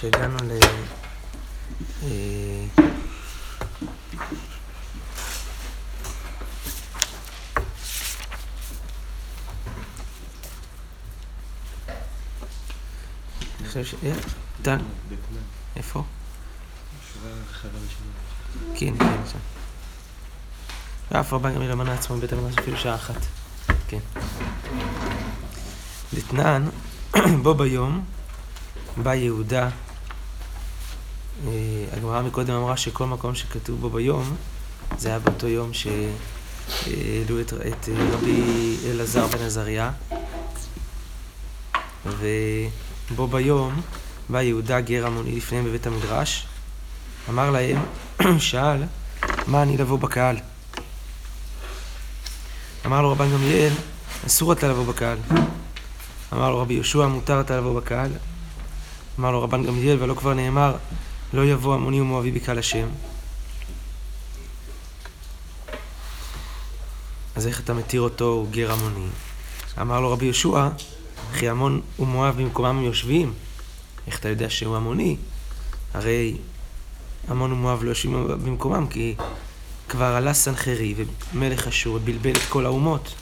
שהגענו ל... אה, אני חושב ש... אה, איפה? כן, כן, שם. ואף רבן גמליאל מנה עצמו מבית המדרש אפילו שעה אחת. כן. דתנן, בו ביום, בא יהודה, אה, הגמרא מקודם אמרה שכל מקום שכתוב בו ביום, זה היה באותו יום שהעלו את, את רבי אלעזר בן עזריה, ובו ביום בא יהודה גר המוני לפניהם בבית המדרש, אמר להם, שאל, מה אני לבוא בקהל? אמר לו רבן גמליאל, אסור אתה לבוא בקהל. אמר לו רבי יהושע, מותר אתה לבוא בקהל. אמר לו רבן גמליאל, ולא כבר נאמר, לא יבוא עמוני ומואבי בקהל השם. אז איך אתה מתיר אותו, גר עמוני? אמר לו רבי יהושע, וכי עמון ומואב במקומם הם יושבים. איך אתה יודע שהוא עמוני? הרי עמון ומואב לא יושבים במקומם, כי כבר עלה סנחרי ומלך אשור ובלבל את כל האומות.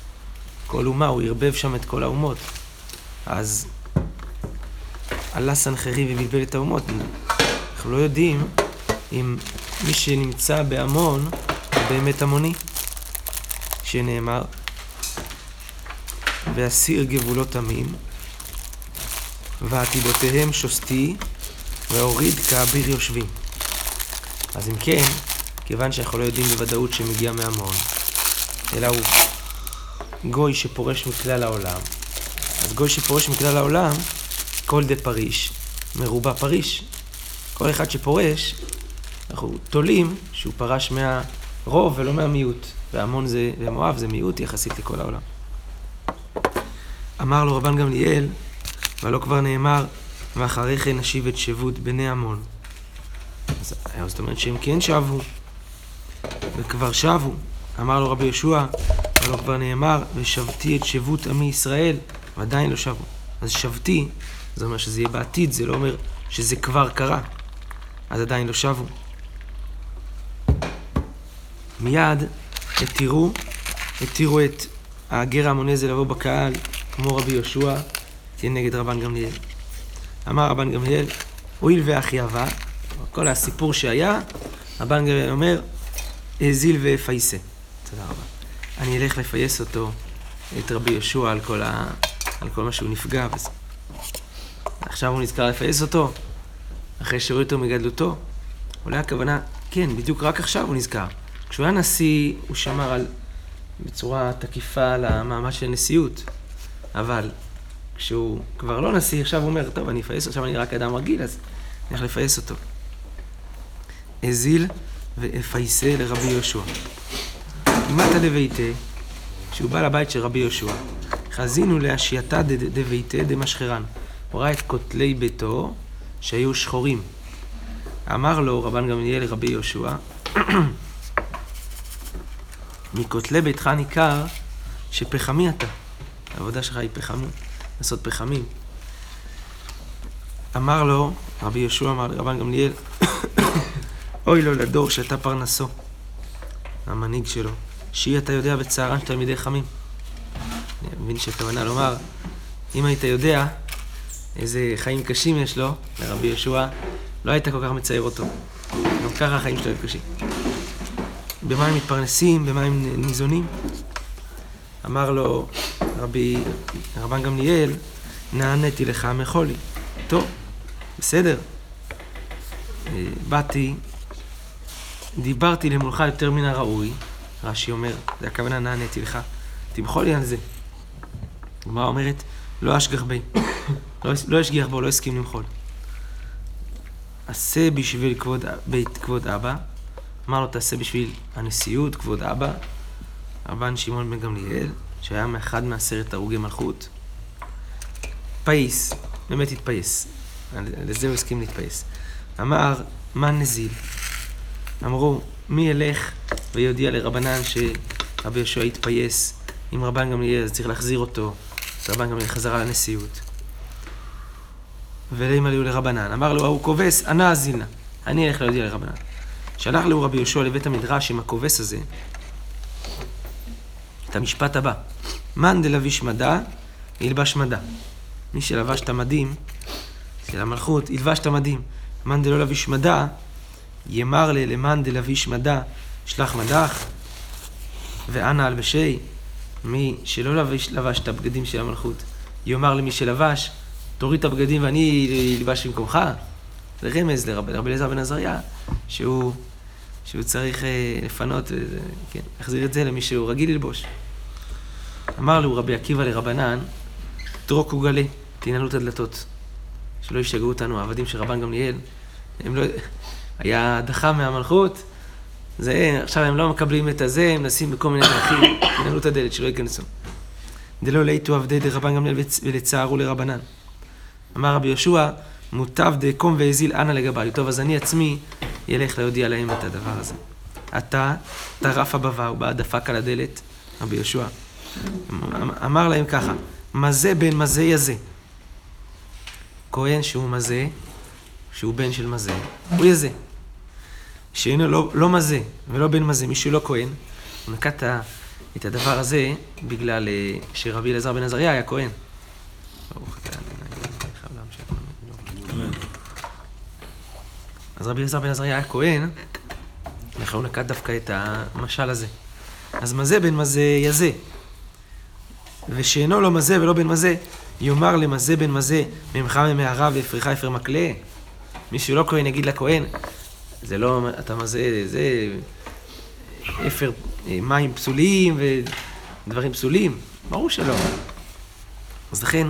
כל אומה, הוא ערבב שם את כל האומות. אז עלה סנחרי ובלבל את האומות. אנחנו לא יודעים אם מי שנמצא בעמון הוא באמת עמוני, שנאמר, ואסיר גבולות עמים, ועתידותיהם שוסתי, והוריד כאביר יושבים. אז אם כן, כיוון שאנחנו לא יודעים בוודאות שמגיע מהמון, אלא הוא גוי שפורש מכלל העולם. אז גוי שפורש מכלל העולם, כל דה פריש, מרובע פריש. כל אחד שפורש, אנחנו תולים שהוא פרש מהרוב ולא מהמיעוט. והמון זה, ומואב זה מיעוט יחסית לכל העולם. אמר לו רבן גמליאל, ולא כבר נאמר, ואחרי כן נשיב את שבות בני עמון. אז, זאת אומרת שהם כן שבו, וכבר שבו. אמר לו רבי יהושע, ולא כבר נאמר, ושבתי את שבות עמי ישראל, ועדיין לא שבו. אז שבתי, זה אומר שזה יהיה בעתיד, זה לא אומר שזה כבר קרה. אז עדיין לא שבו. מיד התירו, התירו את הגר ההמוני הזה לבוא בקהל, כמו רבי יהושע, כנגד רבן גמליאל. אמר רבן גמליאל, הואיל ואחי אבה, כל הסיפור שהיה, רבן גמליאל אומר, האזיל ואפייסה. תודה רבה. אני אלך לפייס אותו, את רבי יהושע, על כל, ה... על כל מה שהוא נפגע וזה. עכשיו הוא נזכר לפייס אותו, אחרי שהוריד אותו מגדלותו. אולי הכוונה, כן, בדיוק רק עכשיו הוא נזכר. כשהוא היה נשיא, הוא שמר על, בצורה תקיפה על המעמד של נשיאות. אבל כשהוא כבר לא נשיא, עכשיו הוא אומר, טוב, אני אפייס, עכשיו אני רק אדם רגיל, אז אני הולך לפייס אותו. הזיל ואפייסה לרבי יהושע. כמעט לביתה, כשהוא בא לבית של רבי יהושע, חזינו להשייתה דביתה דמשחרן. הוא ראה את כותלי ביתו שהיו שחורים. אמר לו רבן גמליאל לרבי יהושע, מכותלי ביתך ניכר שפחמי אתה. העבודה שלך היא פחמי, לעשות פחמים. אמר לו, רבי יהושע אמר לרבן גמליאל, אוי לו לדור שאתה פרנסו, המנהיג שלו, שהיא אתה יודע בצערן של תלמידי חכמים. אני מבין שהכוונה לומר, אם היית יודע איזה חיים קשים יש לו, לרבי יהושע, לא היית כל כך מצייר אותו. גם ככה החיים שלו היו קשים. במה הם מתפרנסים, במה הם ניזונים? אמר לו רבי, רבן גמליאל, נעניתי לך מחולי. טוב, בסדר. באתי, דיברתי למולך יותר מן הראוי, רש"י אומר, זה הכוונה נעניתי לך, תמחול לי על זה. הגמרא אומרת, לא אשגח בי, לא, לא אשגיח בו, לא הסכים למחול. עשה בשביל כבוד, בית כבוד אבא, אמר לו תעשה בשביל הנשיאות, כבוד אבא, רבן שמעון בן גמליאל, שהיה מאחד מעשרת הרוגי מלכות. פייס, באמת התפייס, לזה הוא הסכים להתפייס. אמר, מה נזיל? אמרו, מי ילך ויודיע לרבנן שרבי יהושע התפייס עם רבן גמליאל, אז צריך להחזיר אותו, אז רבן גמליאל חזרה לנשיאות. ולימה ליהו לרבנן. אמר לו, ההוא כובס, אנא אזילנה. אני אלך להודיע לרבנן. שלח לו רבי יהושע לבית המדרש עם הכובס הזה את המשפט הבא: מאן דלביש מדע, ילבש מדע. מי שלבש את המדים של המלכות, ילבש את המדים. מאן דלא לביש מדע, יאמר לי למאן דלביש מדע, שלח מדח, ואנא אלבשי. מי שלא לבש, לבש את הבגדים של המלכות, יאמר למי שלבש, תוריד את הבגדים ואני אלבש במקומך. זה רמז לרבי אליעזר בן עזריה, שהוא, שהוא צריך אה, לפנות, אה, כן, להחזיר את זה למי שהוא רגיל ללבוש. אמר לו רבי עקיבא לרבנן, טרוק וגלה, תנעלו את הדלתות. שלא ישגעו אותנו, העבדים של רבן גמליאל. הם לא... היה הדחה מהמלכות, זה, עכשיו הם לא מקבלים את הזה, הם נשים בכל מיני דרכים, תנעלו את הדלת, שלא ייכנסו. דלא ליטו עבדי דרבן גמליאל ולצערו לרבנן. אמר רבי יהושע, מוטב דקום והזיל אנא לגביי. טוב, אז אני עצמי ילך להודיע להם את הדבר הזה. אתה טרף הבבה, הוא בא דפק על הדלת, רבי יהושע. אמר להם ככה, מזה בן מזה יזה. כהן שהוא מזה, שהוא בן של מזה, הוא יזה. שאינו לא, לא מזה ולא בן מזה, מישהו לא כהן, הוא נקט את הדבר הזה בגלל אה, שרבי אלעזר בן עזריה היה כהן. אז רבי אלעזר בן עזריה היה כהן, לכן הוא נקט דווקא את המשל הזה. אז מזה בן מזה יזה. ושאינו לא מזה ולא בן מזה, יאמר למזה בן מזה, ממך ממערב ואפריך אפר מקלה. מי שלא כהן יגיד לכהן, זה לא, אתה מזה, זה אפר מים פסולים ודברים פסולים. ברור שלא. אז לכן,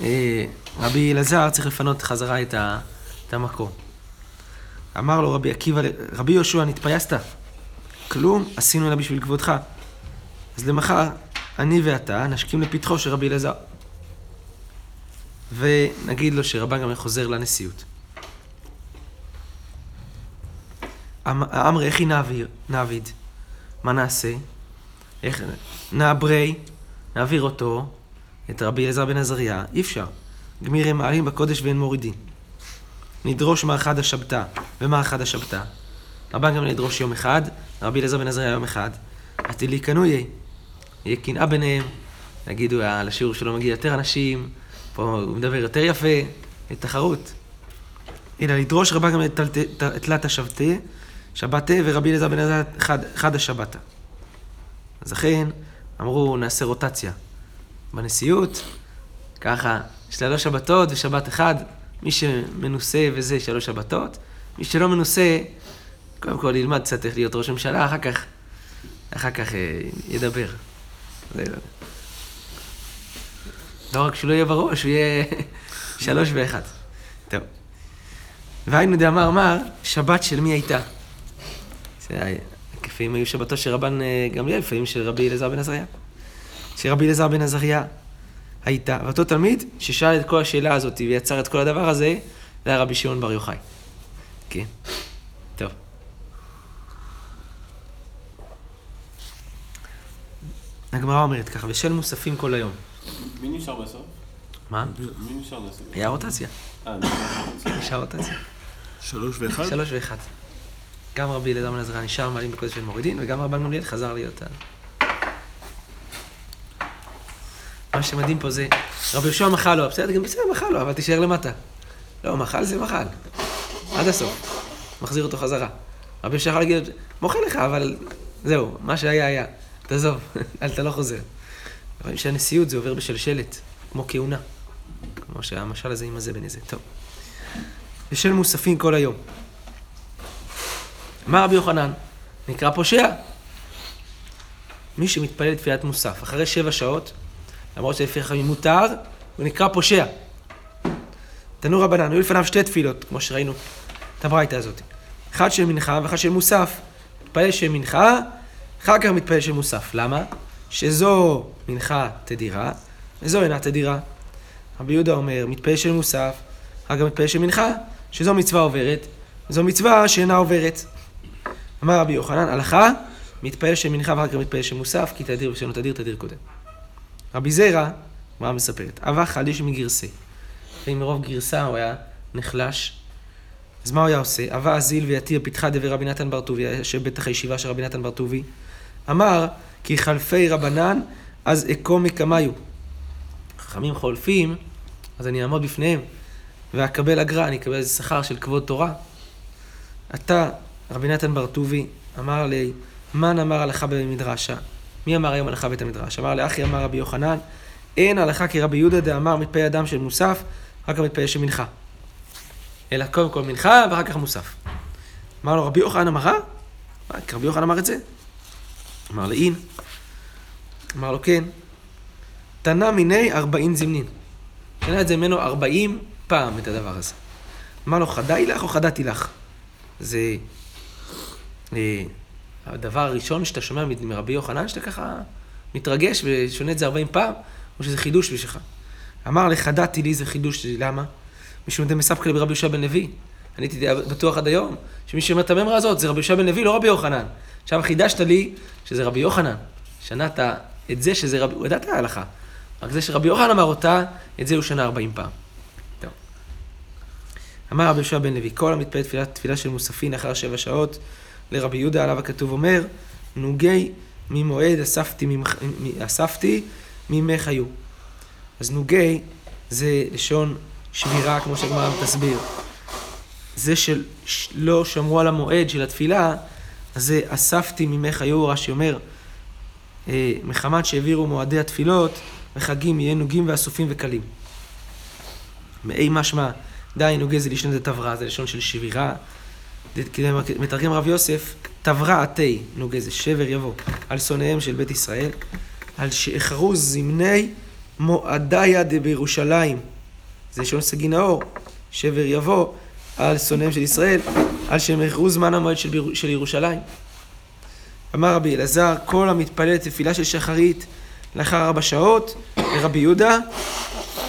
אה, רבי אלעזר צריך לפנות חזרה את המקום. אמר לו רבי עקיבא, רבי יהושע, נתפייסת? כלום עשינו אלא בשביל כבודך. אז למחר, אני ואתה נשכים לפתחו של רבי אלעזר. ונגיד לו שרבן גם חוזר לנשיאות. אמ, אמרי, איך היא נעביד? מה נעשה? איך... נעברי, נעביר אותו, את רבי אלעזר בן עזריה, אי אפשר. גמירי מעלים בקודש ואין מורידין. נדרוש מה אחד השבתא ומה אחד השבתא. רבן גם נדרוש יום אחד, רבי אלעזר בן עזריה יום אחד. עתילי קנויי, יהיה קנאה ביניהם, יגידו, על השיעור שלו מגיע יותר אנשים, פה הוא מדבר יותר יפה, יהיה תחרות. אלא לדרוש רבן את תלת השבתא, שבתא ורבי אלעזר בן עזריה חד השבתא. אז לכן אמרו, נעשה רוטציה. בנשיאות, ככה, שלוש שבתות ושבת אחד, מי שמנוסה וזה שלוש שבתות, מי שלא מנוסה, קודם כל ילמד קצת איך להיות ראש ממשלה, אחר כך, אחר כך אה, ידבר. זה לא. רק שהוא לא יהיה בראש, הוא יהיה שלוש ואחד. טוב. והיינו דאמר אמר, שבת של מי הייתה? לפעמים היו שבתו של רבן אה, גמליאל, לפעמים של רבי אלעזר בן עזריה. שרבי אלעזר בן עזריה הייתה, ואותו תלמיד ששאל את כל השאלה הזאת ויצר את כל הדבר הזה, זה היה רבי שמעון בר יוחאי. כן, טוב. הגמרא אומרת ככה, ושל מוספים כל היום. מי נשאר בסוף? מה? מי נשאר בסוף? היה רוטציה. אה, נשאר רוטציה. שלוש ואחד? שלוש ואחד. גם רבי אלעזר עזריה נשאר מעלים בקודש של מורידין, וגם רבן גמליאל חזר להיות ה... מה שמדהים פה זה, רבי יהושע מחל לו, בסדר, גם בסדר, מחל לו, אבל תישאר למטה. לא, מחל זה מחל. עד הסוף. מחזיר אותו חזרה. רבי יהושע יכול להגיד, מוחל לך, אבל זהו, מה שהיה היה. תעזוב, אתה לא חוזר. רואים שהנשיאות זה עובר בשלשלת, כמו כהונה. כמו שהמשל הזה עם הזה בן איזה. טוב. בשל מוספים כל היום. אמר רבי יוחנן, נקרא פושע. מי שמתפלל תפילת מוסף, אחרי שבע שעות, למרות שלפי חכמים מותר, הוא נקרא פושע. תנו רבנן, היו לפניו שתי תפילות, כמו שראינו את הברייתא הזאת. אחד של מנחה ואחד של מוסף. מתפלל של מנחה, אחר כך מתפלל של מוסף. למה? שזו מנחה תדירה, וזו אינה תדירה. רבי יהודה אומר, מתפלל של מוסף, אחר כך מתפלל של מנחה, שזו מצווה עוברת, זו מצווה שאינה עוברת. אמר רבי יוחנן, הלכה, מתפעל של מנחה ואחר כך מתפעל של מוסף, כי תדיר ושאינו תדיר, תדיר קודם. רבי זרע, מה מספרת? אבה חליש מגרסי. ומרוב גרסה הוא היה נחלש. אז מה הוא היה עושה? אבה אזיל ויתיר פתחה דבר רבי נתן בר טובי, יושב בטח הישיבה של רבי נתן בר טובי. אמר, כי חלפי רבנן, אז אקום מקמיו. חכמים חולפים, אז אני אעמוד בפניהם, ואקבל אגרה, אני אקבל איזה שכר של כבוד תורה. אתה, רבי נתן בר טובי, אמר לי, מן אמר הלכה במדרשה? מי אמר היום הלכה בית המדרש? אמר לאחי אמר רבי יוחנן, אין הלכה כרבי יהודה דאמר מפי אדם של מוסף, רק המתפעל של מנחה. אלא קודם כל מנחה ואחר כך מוסף. אמר לו, רבי יוחנן אמרה? מה, רבי יוחנן אמר את זה? אמר לאין. אמר לו, כן. תנא מיני ארבעין זמנין. קנה את זה ממנו ארבעים פעם, את הדבר הזה. אמר לו, חדאי לך או חדאתי לך? זה אה, הדבר הראשון שאתה שומע מרבי יוחנן, שאתה ככה מתרגש ושונה את זה ארבעים פעם, או שזה חידוש בשבילך. אמר לחדתי לי זה חידוש למה? משום דמספקא לרבי יהושע בן לוי. אני הייתי בטוח עד היום, שמי שאומר את הממרה הזאת זה רבי יהושע בן לוי, לא רבי יוחנן. עכשיו חידשת לי שזה רבי יוחנן. שנעת את זה שזה רבי, הוא ידעת ההלכה. רק זה שרבי יוחנן אמר אותה, את זה הוא שנה ארבעים פעם. טוב. אמר רבי יהושע בן לוי, כל המתפלל תפילה, תפילה של מוספין אחר שבע שעות, לרבי יהודה עליו הכתוב אומר, נוגי ממועד אספתי, ממח, אספתי ממך היו. אז נוגי זה לשון שמירה, כמו שהגמרא תסביר. זה שלא שמרו על המועד של התפילה, אז זה אספתי ממך היו, רש"י אומר, אה, מחמת שהעבירו מועדי התפילות, וחגים יהיה נוגים ואסופים וקלים. מאי משמע, די נוגה זה לשון דתברא, זה לשון של שבירה. מתרגם רב יוסף, תברא עתי, נוגה זה שבר יבוא, על שונאיהם של בית ישראל, על שאחרו זמני מועדיה דבירושלים. זה לשון סגי נאור, שבר יבוא, על שונאיהם של ישראל, על שהם איחרו זמן המועד של, ביר... של ירושלים. אמר רבי אלעזר, כל המתפלל תפילה של שחרית לאחר ארבע שעות, ורבי יהודה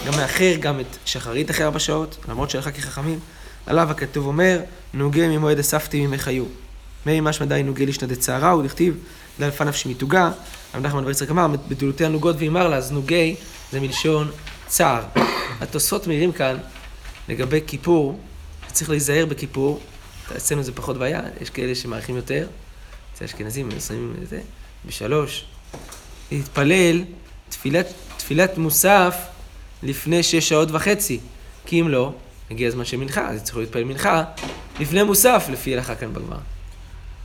גם מאחר גם את שחרית אחרי ארבע שעות, למרות שהלכה כחכמים. עליו הכתוב אומר, נוגה ממועד אספתי ממך היו. מי משמע די נוגה לשנת דצערה, ודכתיב, דלפה נפשי מתוגה. רב נחמן בר אמר, בדולותי הנוגות ואמר לה, אז נוגי זה מלשון צער. התוספות מעירים כאן לגבי כיפור, צריך להיזהר בכיפור, אצלנו זה פחות בעיה, יש כאלה שמעריכים יותר, אצל אשכנזים הם שמים את זה, בשלוש, להתפלל תפילת, תפילת מוסף לפני שש שעות וחצי, כי אם לא, הגיע הזמן של מנחה, אז צריך להתפלל מנחה לפני מוסף, לפי הלכה כאן בגמרא.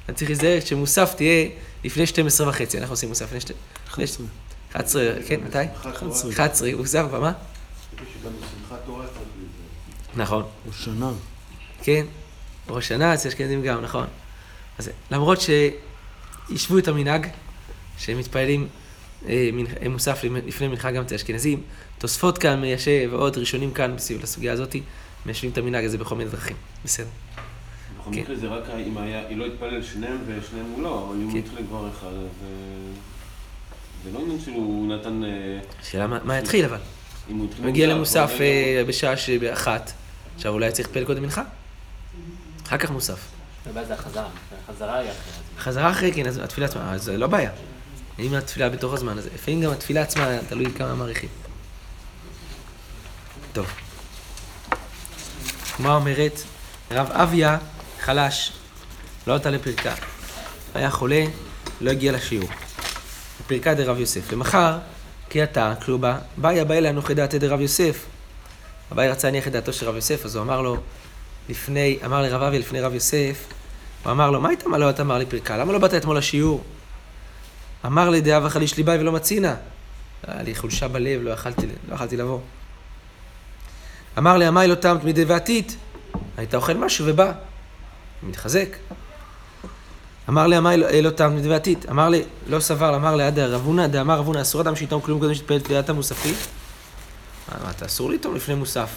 אני צריך להיזהר שמוסף תהיה לפני 12 וחצי, אנחנו עושים מוסף לפני... 11. 11, כן, מתי? 11. 11, מוסף, מה? נכון. ראש שנה. כן, ראש שנה, אצל אשכנזים גם, נכון. אז למרות שישבו את המנהג, שהם מתפללים אה, מוסף לפני מנחה גם אצל אשכנזים, תוספות כאן מיישב ועוד ראשונים כאן בסביב לסוגיה הזאת, מיישבים את המנהג הזה בכל מיני דרכים. בסדר. בכל מקרה זה רק אם היא לא התפלל שניהם ושניהם הוא לא, אבל אם הוא התחיל כבר אחד, אז זה לא עניין שהוא נתן... שאלה מה יתחיל אבל. אם הוא התחיל מגיע למוסף בשעה שבאחת, עכשיו אולי צריך להתפלל קודם מנחה? אחר כך מוסף. הבעיה זה החזרה, החזרה היא אחרת. החזרה אחרי, כן, אז התפילה עצמה, אז זה לא בעיה. אם התפילה בתוך הזמן הזה, לפעמים גם התפילה עצמה, תלוי כמה מעריכים. טוב. מה אומרת? רב אביה חלש, לא עלתה לפרקה. היה חולה, לא הגיע לשיעור. פרקה דרב יוסף. למחר, כי אתה, כלובה, באיה בא אליה נוחי דעתי דרב יוסף. אביי רצה להניח את דעתו של רב יוסף, אז הוא אמר לו, לפני, אמר לרב אביה לפני רב יוסף, הוא אמר לו, מה איתה מה לא אתה אמר לי פרקה? למה לא באת אתמול לשיעור? אמר לי דעה וחליש ליבי ולא מצינה. היה לי חולשה בלב, לא יכלתי, לא יכלתי לבוא. אמר לי, עמי לא טעם תמידי ועתית. היית אוכל משהו ובא. מתחזק. אמר לי, עמי לא טעם תמידי ועתית. אמר לי, לא סבר, אמר לי, עדה רבונה, דאמר רבונה, אסור אדם שיטעום כלום קודם שתפעל תפילת המוספית. מה, אתה אסור לטעום לפני מוסף.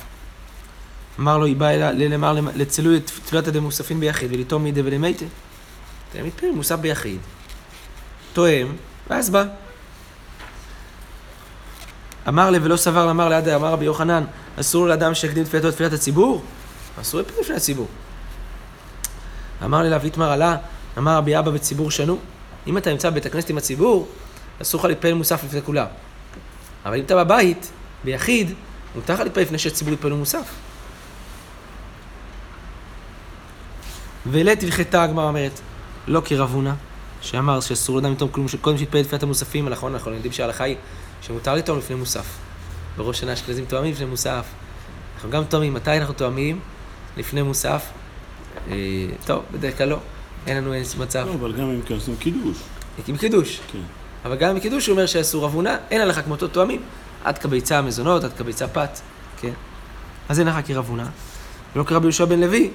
אמר לו, היא באה ללמר לצלו את תפילת הדמוספין ביחיד ולטעום מידי ולמייטה. אתה מתפלל מוסף ביחיד. תואם, ואז בא. אמר לי ולא סבר, אמר ליד, אמר רבי יוחנן, אסור לאדם שיקדים תפילתו תפילת הציבור? אסור להתפלל לפני הציבור. אמר לי לאו איתמר עלה, אמר רבי אבא בציבור שנו, אם אתה נמצא בבית הכנסת עם הציבור, אסור לך להתפלל מוסף לפני כולם. אבל אם אתה בבית, ביחיד, מותר לך להתפלל לפני שהציבור יתפללו מוסף. ולית הלכתה, הגמרא אומרת, לא כרבונה, שאמר שאסור לאדם לטעום כלום, שקודם שיתפלל תפילת המוספים, נכון, אנחנו יודעים שההלכה היא שמותר לטעום לפני מוסף. בראש שנה אשכנזים תואמים לפני מוסף. אנחנו גם תואמים, מתי אנחנו תואמים? לפני מוסף. אה, טוב, בדרך כלל לא, אין לנו אין מצב. לא, אבל גם אם כעסנו קידוש. עם קידוש. כן. אבל גם בקידוש הוא אומר שאסור אבונה, אין הלכה כמותו תואמים. עד כביצה המזונות, עד כביצה פת, כן? אז אין הלכה כרבונה. ולא כרבי יהושע בן לוי.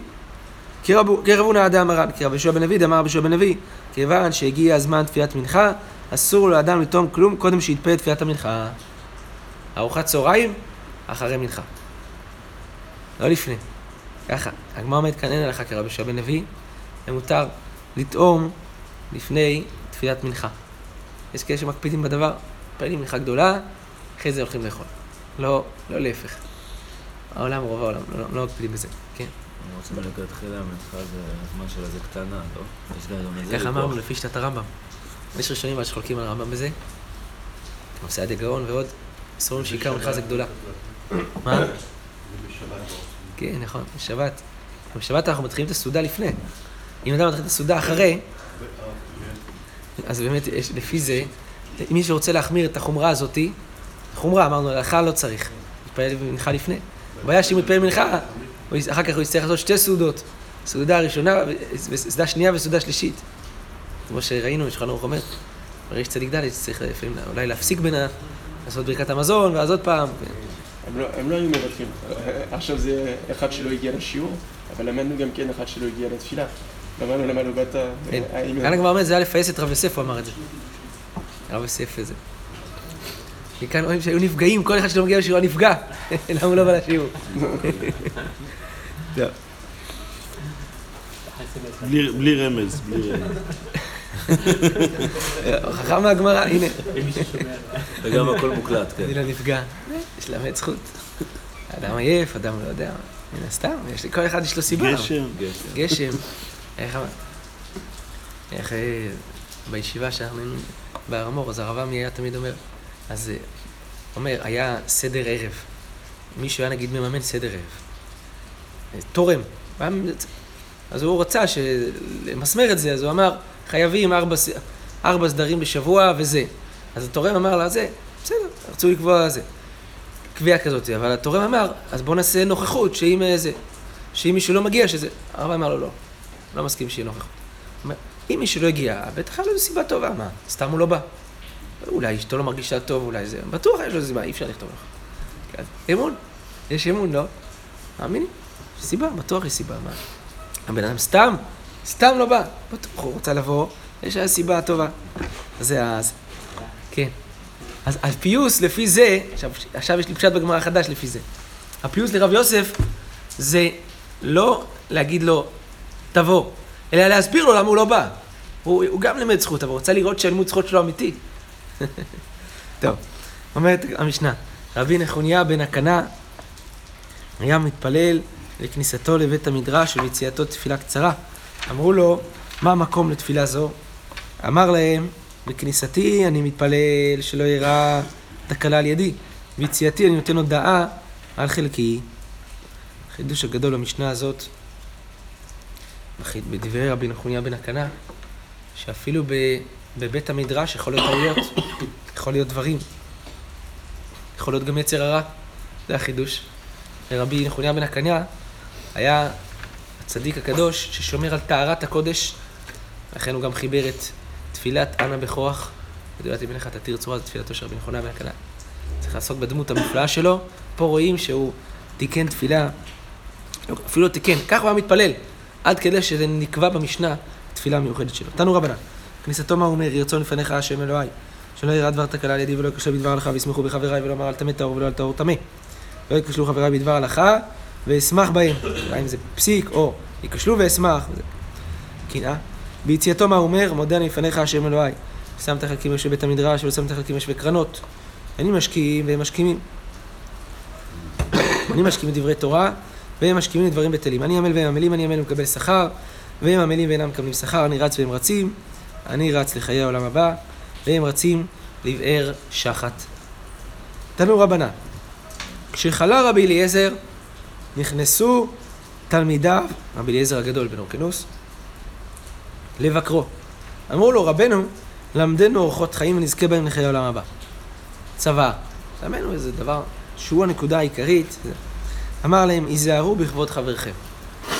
כרב- כרבונה דאמר רבי, כרבי יהושע בן לוי, דאמר רבי יהושע בן לוי, כיוון שהגיע הזמן תפילת מנחה, אסור לאדם לטעום כלום קודם שיתפלל תפילת המנחה. ארוחת צהריים, אחרי מנחה. לא לפני. ככה, הגמרא אין הלכה כרבי יהושע בן לוי, ומותר לטעום לפני תפילת מנחה. יש כאלה שמקפידים בדבר, מתפללים מנחה גדולה, אחרי זה הולכים לאכול. לא, לא להפך. העולם, רוב העולם, לא, לא מקפידים בזה, כן. אני רוצה מלכתחילה, המנחה זה הזמן שלה זה קטנה, לא? יש גם איזה ככה. אמרנו לפי שיטת הרמב"ם. יש ראשונים שחולקים על הרמב"ם בזה, כמו סעדיה גאון ועוד, סבורים שעיקר מנחה זה גדולה. מה? כן, נכון, בשבת. בשבת אנחנו מתחילים את הסעודה לפני. אם אדם מתחיל את הסעודה אחרי, אז באמת, יש, לפי זה, אם מישהו רוצה להחמיר את החומרה הזאתי, חומרה, אמרנו, הלכה לא צריך. להתפלל מנחה לפני. הבעיה שאם הוא יתפלל מנחה, אחר כך הוא יצטרך לעשות שתי סעודות. סעודה ראשונה, סעודה שנייה וסעודה שלישית. כמו שראינו, שולחן ערוך אומר, בריש צדיק ד' צריך לפעמים אולי להפסיק בין ה... לעשות ברכת המזון, ואז עוד פעם. הם לא, הם לא היו מוותרים. עכשיו זה אחד שלא הגיע לשיעור, אבל למדנו גם כן אחד שלא הגיע לתפילה. למדנו למה לא באת... האם- כאן הגמרא אומרת, זה היה לפייס את רב יוסף, הוא אמר את זה. רב יוסף איזה. מכאן רואים שהיו נפגעים, כל אחד שלא מגיע לשיעור נפגע. למה הוא לא בא לשיעור? בלי רמז, בלי רמז. חכם מהגמרא, הנה. וגם הכל מוקלט, כן. אני לא נפגע. יש לאמת זכות. אדם עייף, אדם לא יודע. מן הסתם, יש לי, כל אחד יש לו סיבה. גשם. גשם. איך? איך אה, בישיבה שאנחנו היינו בהר המור, אז הרב עמי היה תמיד אומר, אז אה, אומר, היה סדר ערב. מישהו היה נגיד מממן סדר ערב. אה, תורם. אז הוא רצה למסמר את זה, אז הוא אמר, חייבים ארבע, ארבע סדרים בשבוע וזה. אז התורם אמר לה, זה, בסדר, רצו לקבוע זה. קביעה כזאת, אבל התורם אמר, אז בוא נעשה נוכחות, שאם אה, זה, שאם מישהו לא מגיע, שזה... הרב אמר לו, לא, לא מסכים שיהיה נוכחות. אומר, אם מישהו לא הגיע, בטח היה לו סיבה טובה, מה, סתם הוא לא בא. אולי אשתו לא מרגישה טוב, אולי זה, בטוח יש לו סיבה, אי אפשר לכתוב לך. כן, אמון, יש אמון, לא? מאמינים, סיבה, בטוח יש סיבה, מה? הבן אדם סתם, סתם לא בא, בטוח הוא רוצה לבוא, יש לה סיבה טובה. זה אז, כן. אז הפיוס לפי זה, עכשיו, עכשיו יש לי פשט בגמרא החדש לפי זה. הפיוס לרב יוסף זה לא להגיד לו, תבוא, אלא להסביר לו למה הוא לא בא. הוא, הוא גם לימד זכות, אבל הוא רוצה לראות שהלימוד זכות שלו אמיתי. טוב, אומרת המשנה, רבי נחוניה בן הקנה היה מתפלל לכניסתו לבית המדרש וליציאתו תפילה קצרה. אמרו לו, מה המקום לתפילה זו? אמר להם, בכניסתי אני מתפלל שלא יראה תקלה על ידי, ביציאתי אני נותן הודעה על חלקי. החידוש הגדול במשנה הזאת, בדברי רבי נחוניה בן הקנה, שאפילו ב, בבית המדרש יכול להיות טעויות, יכול להיות דברים, יכול להיות גם יצר הרע, זה החידוש. רבי נחוניה בן הקנה היה הצדיק הקדוש ששומר על טהרת הקודש, לכן הוא גם חיבר את תפילת אנא בכוח, ודולתי בנך תתיר צורה, זו תפילתו של רבי נחוניה בן הקנה. צריך לעסוק בדמות המופלאה שלו, פה רואים שהוא תיקן תפילה, אפילו לא תיקן, כך הוא היה מתפלל, עד כדי שזה נקבע במשנה, תפילה מיוחדת שלו. תנו רבנן, כניסתו מה הוא אומר, יהי רצון לפניך השם אלוהי, שלא יראה דבר תקלה על ידי ולא יקשו בדבר הלכה וישמחו בחבריי ולא אמר אל טמא טהור ולא אל טהור טמא. לא יקשלו חבריי בדבר הלכה ואשמח בהם. אם זה פסיק או יקשלו ואשמח. קנאה. ביציאתו מה הוא אומר? מודה אני לפניך השם אלוהי. שמת חלקים יושבי בית המדרש ולא שמת חלקים יושבי קרנות. אני משקיעים והם משכימים. אני משכים בדברי תורה, והם משכימים לדברים בטלים. אני עמל והם עמלים, אני עמל ומקבל שכר, והם עמלים ואינם מקבלים שכר, אני רץ והם רצים, אני רץ לחיי העולם הבא, והם רצים לבאר שחת. תנו רבנן, כשחלה רבי אליעזר, נכנסו תלמידיו, רבי אליעזר הגדול בן אורקנוס, לבקרו. אמרו לו, רבנו, למדנו אורחות חיים ונזכה בהם לחיי העולם הבא. צבא. למדנו איזה דבר שהוא הנקודה העיקרית. אמר להם, היזהרו בכבוד חברכם.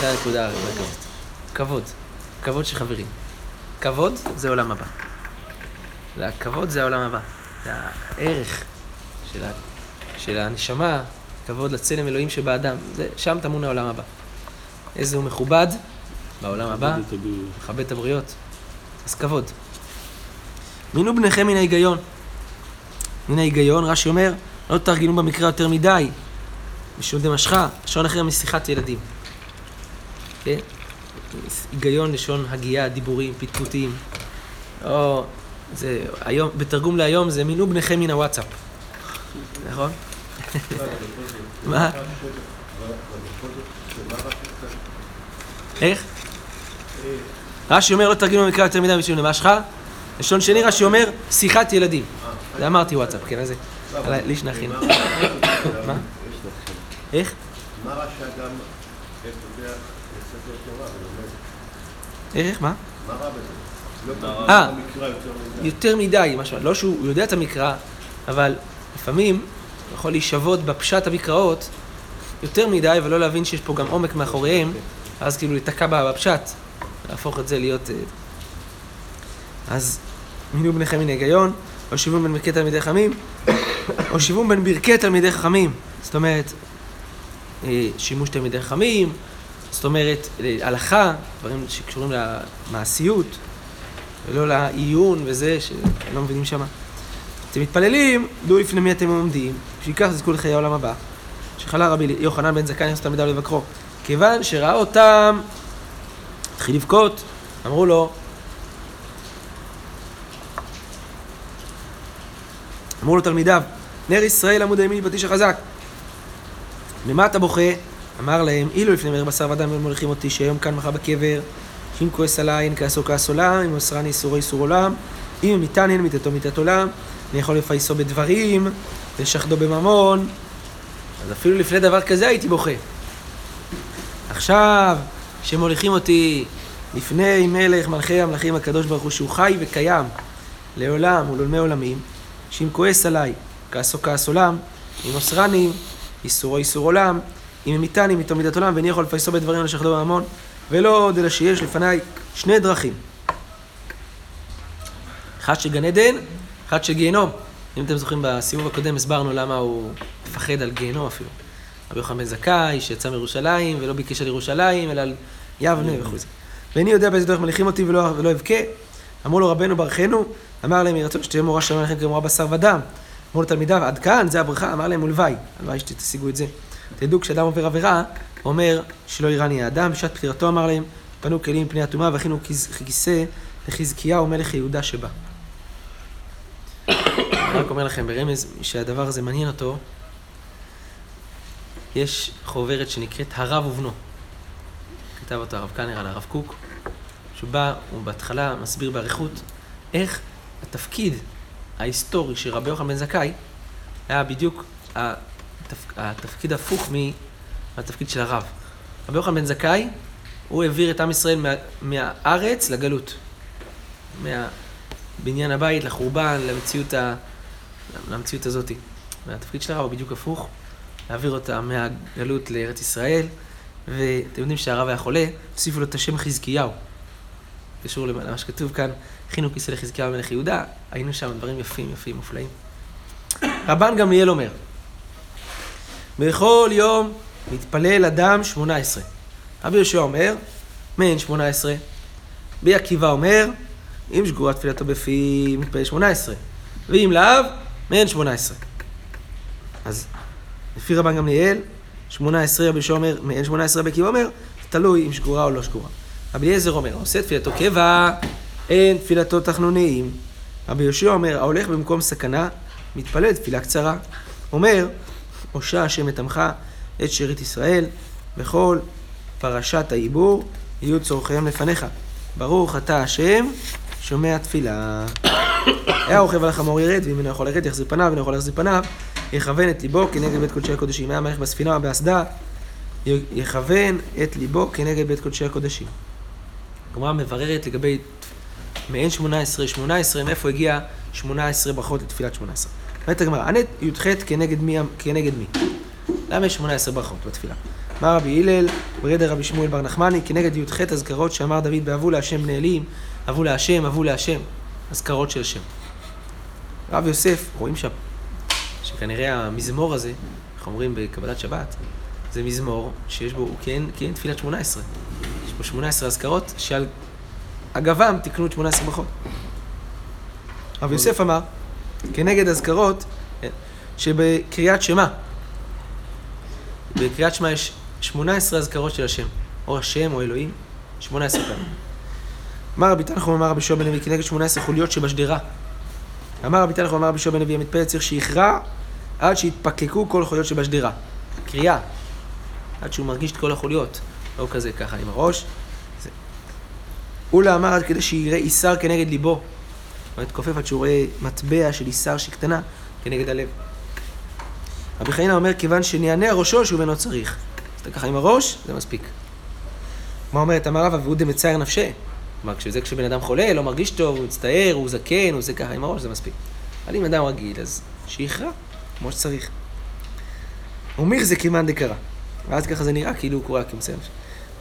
זו הנקודה המרכזית. כבוד. כבוד של חברים. כבוד זה עולם הבא. הכבוד זה העולם הבא. זה הערך של, ה... של הנשמה, כבוד לצלם אלוהים שבאדם. זה... שם טמון העולם הבא. איזה הוא מכובד בעולם הבא. מכבד את הבריות. אז כבוד. מינו בניכם מן ההיגיון. מן ההיגיון, רש"י אומר, לא תרגלו במקרא יותר מדי, משום דמשכה, לשון אחר משיחת ילדים. כן? היגיון, לשון הגייה, דיבורים, פטפוטים. או, זה, היום, בתרגום להיום זה מינו בניכם מן הוואטסאפ. נכון? מה? איך? רש"י אומר לא תרגלו במקרא יותר מדי משום למשכה. לשון שני רש"י אומר שיחת ילדים. זה אמרתי וואטסאפ, כן, אז זה. עלי- לי שנחין. מה? איך? מה רש"י גם פותח ספר תורה ולומד? איך? מה? מה רע בזה? לא אה. במקרא יותר מדי. יותר מדי, משהו, לא שהוא יודע את המקרא, אבל לפעמים יכול להישבות בפשט המקראות יותר מדי, ולא להבין שיש פה גם עומק מאחוריהם, אז כאילו להיתקע בפשט, להפוך את זה להיות... אה, אז מינו בניכם מן ההיגיון, או שיבום בין ברכי תלמידי חכמים, או שיבום בין ברכי תלמידי חכמים. זאת אומרת, אה, שימוש תלמידי חכמים, זאת אומרת, הלכה, דברים שקשורים למעשיות, ולא לעיון וזה, שלא מבינים שמה. אתם מתפללים, דעו לפני מי אתם עומדים, בשביל כך תזכו לחיי העולם הבא. שחלה רבי יוחנן בן זכאי נכנס תלמידיו לבקרו. כיוון שראה אותם, התחיל לבכות, אמרו לו, אמרו לו תלמידיו, נר ישראל עמוד הימין פטיש החזק. ממה אתה בוכה? אמר להם, אילו לפני מר בשר ודם הם מוליכים אותי שהיום כאן מחר בקבר, שאם כועס עליי אין כעסו כעס עולם, אם מסרני איסורו איסור עולם, אם מיתן אין מיתתו מיתת עולם, אני יכול לפייסו בדברים, לשחדו בממון, אז אפילו לפני דבר כזה הייתי בוכה. עכשיו, שמוליכים אותי לפני מלך מלכי המלכים הקדוש ברוך הוא, שהוא חי וקיים לעולם ולעולמי עולמים, שאם כועס עליי, כעסו כעס עולם, אם מסרני, איסורו איסור עולם, אם המיתני מיתו מידת עולם, ואיני יכול לפייסו בדברים ולשחדו בממון, ולא עוד אלא שיש לפניי שני דרכים. אחד של גן עדן, אחד של גיהנום. אם אתם זוכרים, בסיבוב הקודם הסברנו למה הוא מפחד על גיהנום אפילו. רבי יוחנן בן זכאי, שיצא מירושלים, ולא ביקש על ירושלים, אלא על יבנה וכו' זה. ואיני יודע באיזה דרך מליכים אותי ולא, ולא אבכה. אמרו לו רבנו ברכנו, אמר להם, יהי רצון שתהיה מורה שלום לכם כמורה בשר ודם. אמרו לתלמידיו, עד כאן, זה הברכה, אמר להם, ולוואי. הלוואי שתשיגו את זה. תדעו, כשאדם עובר עבירה, הוא אומר שלא יראני האדם, בשעת פטירתו אמר להם, פנו כלים מפני הטומאה והכינו כיס- כיסא לחזקיהו מלך יהודה שבא. רק אומר לכם ברמז, שהדבר הזה מעניין אותו, יש חוברת שנקראת הרב ובנו. כתב אותה הרב קנר על הרב קוק, שבה הוא בהתחלה מסביר באריכות איך התפקיד ההיסטורי של רבי יוחנן בן זכאי היה בדיוק התפ... התפקיד הפוך מהתפקיד של הרב. רבי יוחנן בן זכאי, הוא העביר את עם ישראל מה... מהארץ לגלות. מהבניין הבית לחורבן, למציאות, ה... למציאות הזאת. והתפקיד של הרב הוא בדיוק הפוך, להעביר אותה מהגלות לארץ ישראל, ואתם יודעים שהרב היה חולה, הוסיפו לו את השם חזקיהו. קשור למה שכתוב כאן, הכינו כיסא לחזקיהו מלך יהודה, היינו שם דברים יפים, יפים, מופלאים. רבן גמליאל אומר, בכל יום מתפלל אדם שמונה עשרה. רבי יהושע אומר, מעין שמונה עשרה. רבי עקיבא אומר, אם שגורה תפילתו בפי, מתפלל שמונה עשרה. ואם לאו, מעין שמונה עשרה. אז לפי רבן גמליאל, שמונה עשרה, רבי יהושע אומר, מעין שמונה עשרה, רבי עקיבא אומר, תלוי אם שגורה או לא שגורה. רבי אליעזר אומר, עושה תפילתו קבע, אין תפילתו תחנונים. רבי יהושע אומר, ההולך במקום סכנה, מתפלל תפילה קצרה. אומר, הושע השם את עמך, את שארית ישראל, בכל פרשת העיבור יהיו צורכיהם לפניך. ברוך אתה השם, שומע תפילה. היה רוכב על החמור ירד, ואם אינו יכול לרדת יחזיר פניו, ואינו יכול להחזיר פניו, יכוון את ליבו כנגד בית קודשי הקודשים. היה מלך בספינה או באסדה, יכוון את ליבו כנגד בית קודשי הקודשים. הגמרא מבררת לגבי מעין 18, 18, מאיפה הגיע 18 ברכות לתפילת 18. אומרת הגמרא, ענית י"ח כנגד מי? כנגד מי? למה יש 18 ברכות בתפילה? אמר רבי הלל, ברדר רבי שמואל בר נחמני, כנגד י"ח אזכרות שאמר דוד באבו להשם בני אלים, אבו להשם, אבו להשם, אזכרות של שם. רב יוסף, רואים שם, שכנראה המזמור הזה, איך אומרים בקבלת שבת, זה מזמור שיש בו, הוא כן, כן תפילת 18. יש בו 18 אזכרות שעל אגבם תקנו את 18 ברכות. רב יוסף אמר, כנגד אזכרות, כן, שבקריאת שמע, בקריאת שמע יש 18 אזכרות של השם, או השם או אלוהים, 18 פעמים. אמר רבי תנחום, אמר רבי שועה בן לוי, כנגד 18 חוליות שבשדרה. אמר רבי תנחום, אמר רבי שועה בן לוי, המתפלל צריך שיכרע עד שיתפקקו כל החוליות שבשדרה. קריאה, עד שהוא מרגיש את כל החוליות, לא כזה ככה עם הראש. אולה אמר עד כדי שיראה איסר כנגד ליבו. הוא מתכופף עד שהוא רואה מטבע של איסר שהיא קטנה כנגד הלב. רבי חנינא אומר, כיוון שנענע ראשו שהוא אינו צריך. אז אתה ככה עם הראש, זה מספיק. מה אומרת, אמר רבא, והוא דמצער נפשי. כלומר, כשזה כשבן אדם חולה, לא מרגיש טוב, הוא מצטער, הוא זקן, הוא עושה ככה עם הראש, זה מספיק. אבל אם אדם רגיל, אז שיכרע, כמו שצריך. ומיך זה כמאן דקרא. ואז ככה זה נראה כאילו הוא קורא כמסיים.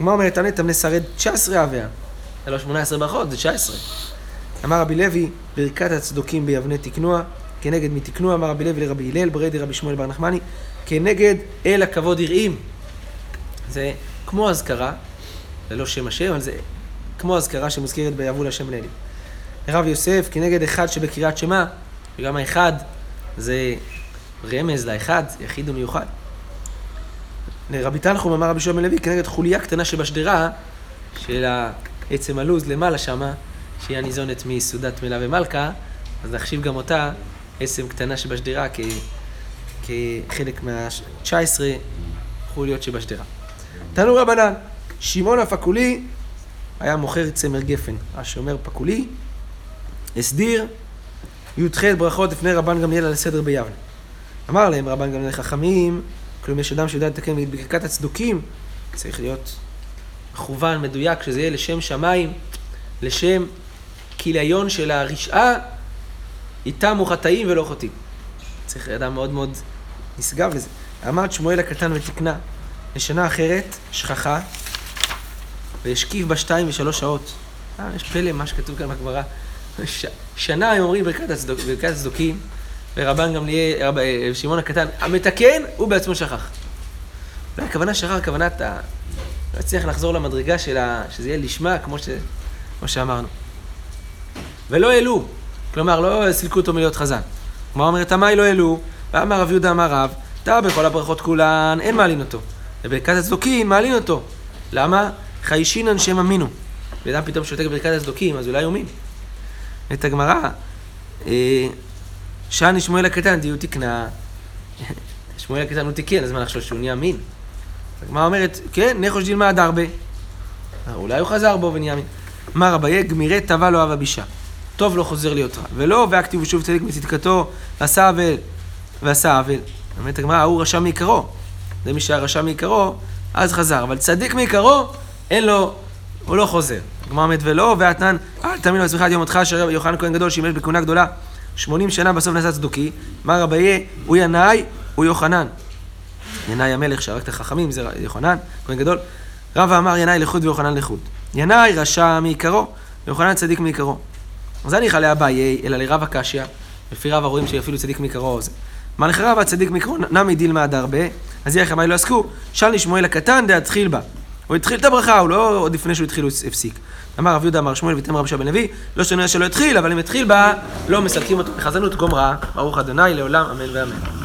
ומה אומרת, תענה תמנה שרד 19 אביה. זה לא 18 ברכות, זה 19. אמר רבי לוי, ברכת הצדוקים ביבנה תקנוע, כנגד מי תקנוע, אמר רבי לוי לרבי הלל, ברדי רבי שמואל בר נחמני, כנגד אל הכבוד יראים. זה כמו אזכרה, זה לא שם השם, אבל זה כמו אזכרה שמוזכרת ביבוא להשם בני אלים. רב יוסף, כנגד אחד שבקריאת שמע, וגם האחד זה רמז לאחד, יחיד ומיוחד. לרבי תנחום אמר רבי שועה בן לוי, כנגד חוליה קטנה שבשדרה, של עצם הלוז למעלה שמה, שהיא הניזונת מסעודת מלה ומלכה, אז נחשיב גם אותה עצם קטנה שבשדרה כ... כחלק מה-19 חוליות שבשדרה. תנו רבנן, שמעון הפקולי היה מוכר צמר גפן, השומר פקולי, הסדיר י"ח ברכות לפני רבן גמליאל על הסדר ביבנה. אמר להם רבן גמליאל חכמים, כלומר יש אדם שיודע לתקן בברכת הצדוקים, צריך להיות מכוון, מדויק, שזה יהיה לשם שמיים, לשם כיליון של הרשעה, איתם הוא חטאים ולא חוטאים. צריך אדם מאוד מאוד נשגב לזה. עמד שמואל הקטן ותקנה לשנה אחרת, שכחה, והשקיף בה שתיים ושלוש שעות. אה, יש פלא מה שכתוב כאן בגמרא. ש... שנה הם אומרים ברכת, הצדוק, הצדוקים, ורבן גמליאל, רב, אה, שמעון הקטן, המתקן, הוא בעצמו שכח. אולי הכוונה שכח, הכוונה אתה לא הצליח לחזור למדרגה של ה... שזה יהיה לשמה, כמו, ש... כמו שאמרנו. ולא העלו, כלומר, לא סילקו אותו מלהיות חזן. כמו אומרת, תמי לא העלו, ואמר רב יהודה אמר רב, טעה בכל הברכות כולן, אין מעלין אותו. בברכת הצדוקים מעלין אותו. למה? חיישינן שם אמינו. ואדם פתאום שותק ברכת הצדוקים, אז אולי הוא מין. את הגמרא, אה, שאני שמואל הקטן, דיו תקנה. שמואל הקטן הוא תיקן, אז מה לחשוב שהוא נהיה מין? הגמרא אומרת, כן, נחוש דילמה עד הרבה. אולי הוא חזר בו ונהיה מין. אמר אביי, גמירי טבע לא אהבה בישה. טוב לא חוזר להיות רע. ולא, והכתיב שוב צדק בצדקתו, ועשה עוול, ועשה עוול. באמת הגמרא, ההוא רשע מעיקרו. זה מי שהיה רשע מעיקרו, אז חזר. אבל צדיק מעיקרו, אין לו, הוא לא חוזר. הגמרא אומרת ולא, ואתנן, אל תאמין לעצמך עד יום מותך, אשר יוחנן כהן גדול שימש בכהונה גדולה. 80 שנה בסוף נעשה צדוקי. אמר אביי, הוא ינאי, הוא יוחנן. ינאי המלך שהרג את החכמים, זה יוחנן, כהן גדול. רבא אמר ינאי לחוד ויוחנן לחוד. ינאי רשע מעיקרו, ויוחנן צדיק מעיקרו. אז אני חלה אביי, אלא לרבא קשיא, לפי רבא רואים שאפילו צדיק מעיקרו זה. מה לך רבא צדיק מעיקרו, נמי דילמה עד הרבה, אז יחי מה לא עסקו, שאל שמואל הקטן דהתחיל בה. הוא התחיל את הברכה, הוא לא עוד לפני שהוא התחיל הוא הפסיק. אמר רב יהודה אמר שמואל ויתם רבי שבן לוי, לא שנראה שלא התחיל, אבל אם התחיל בה, לא מסלקים אותו בחזנות גומרה, ברוך ה' לעולם, אמן ואמן.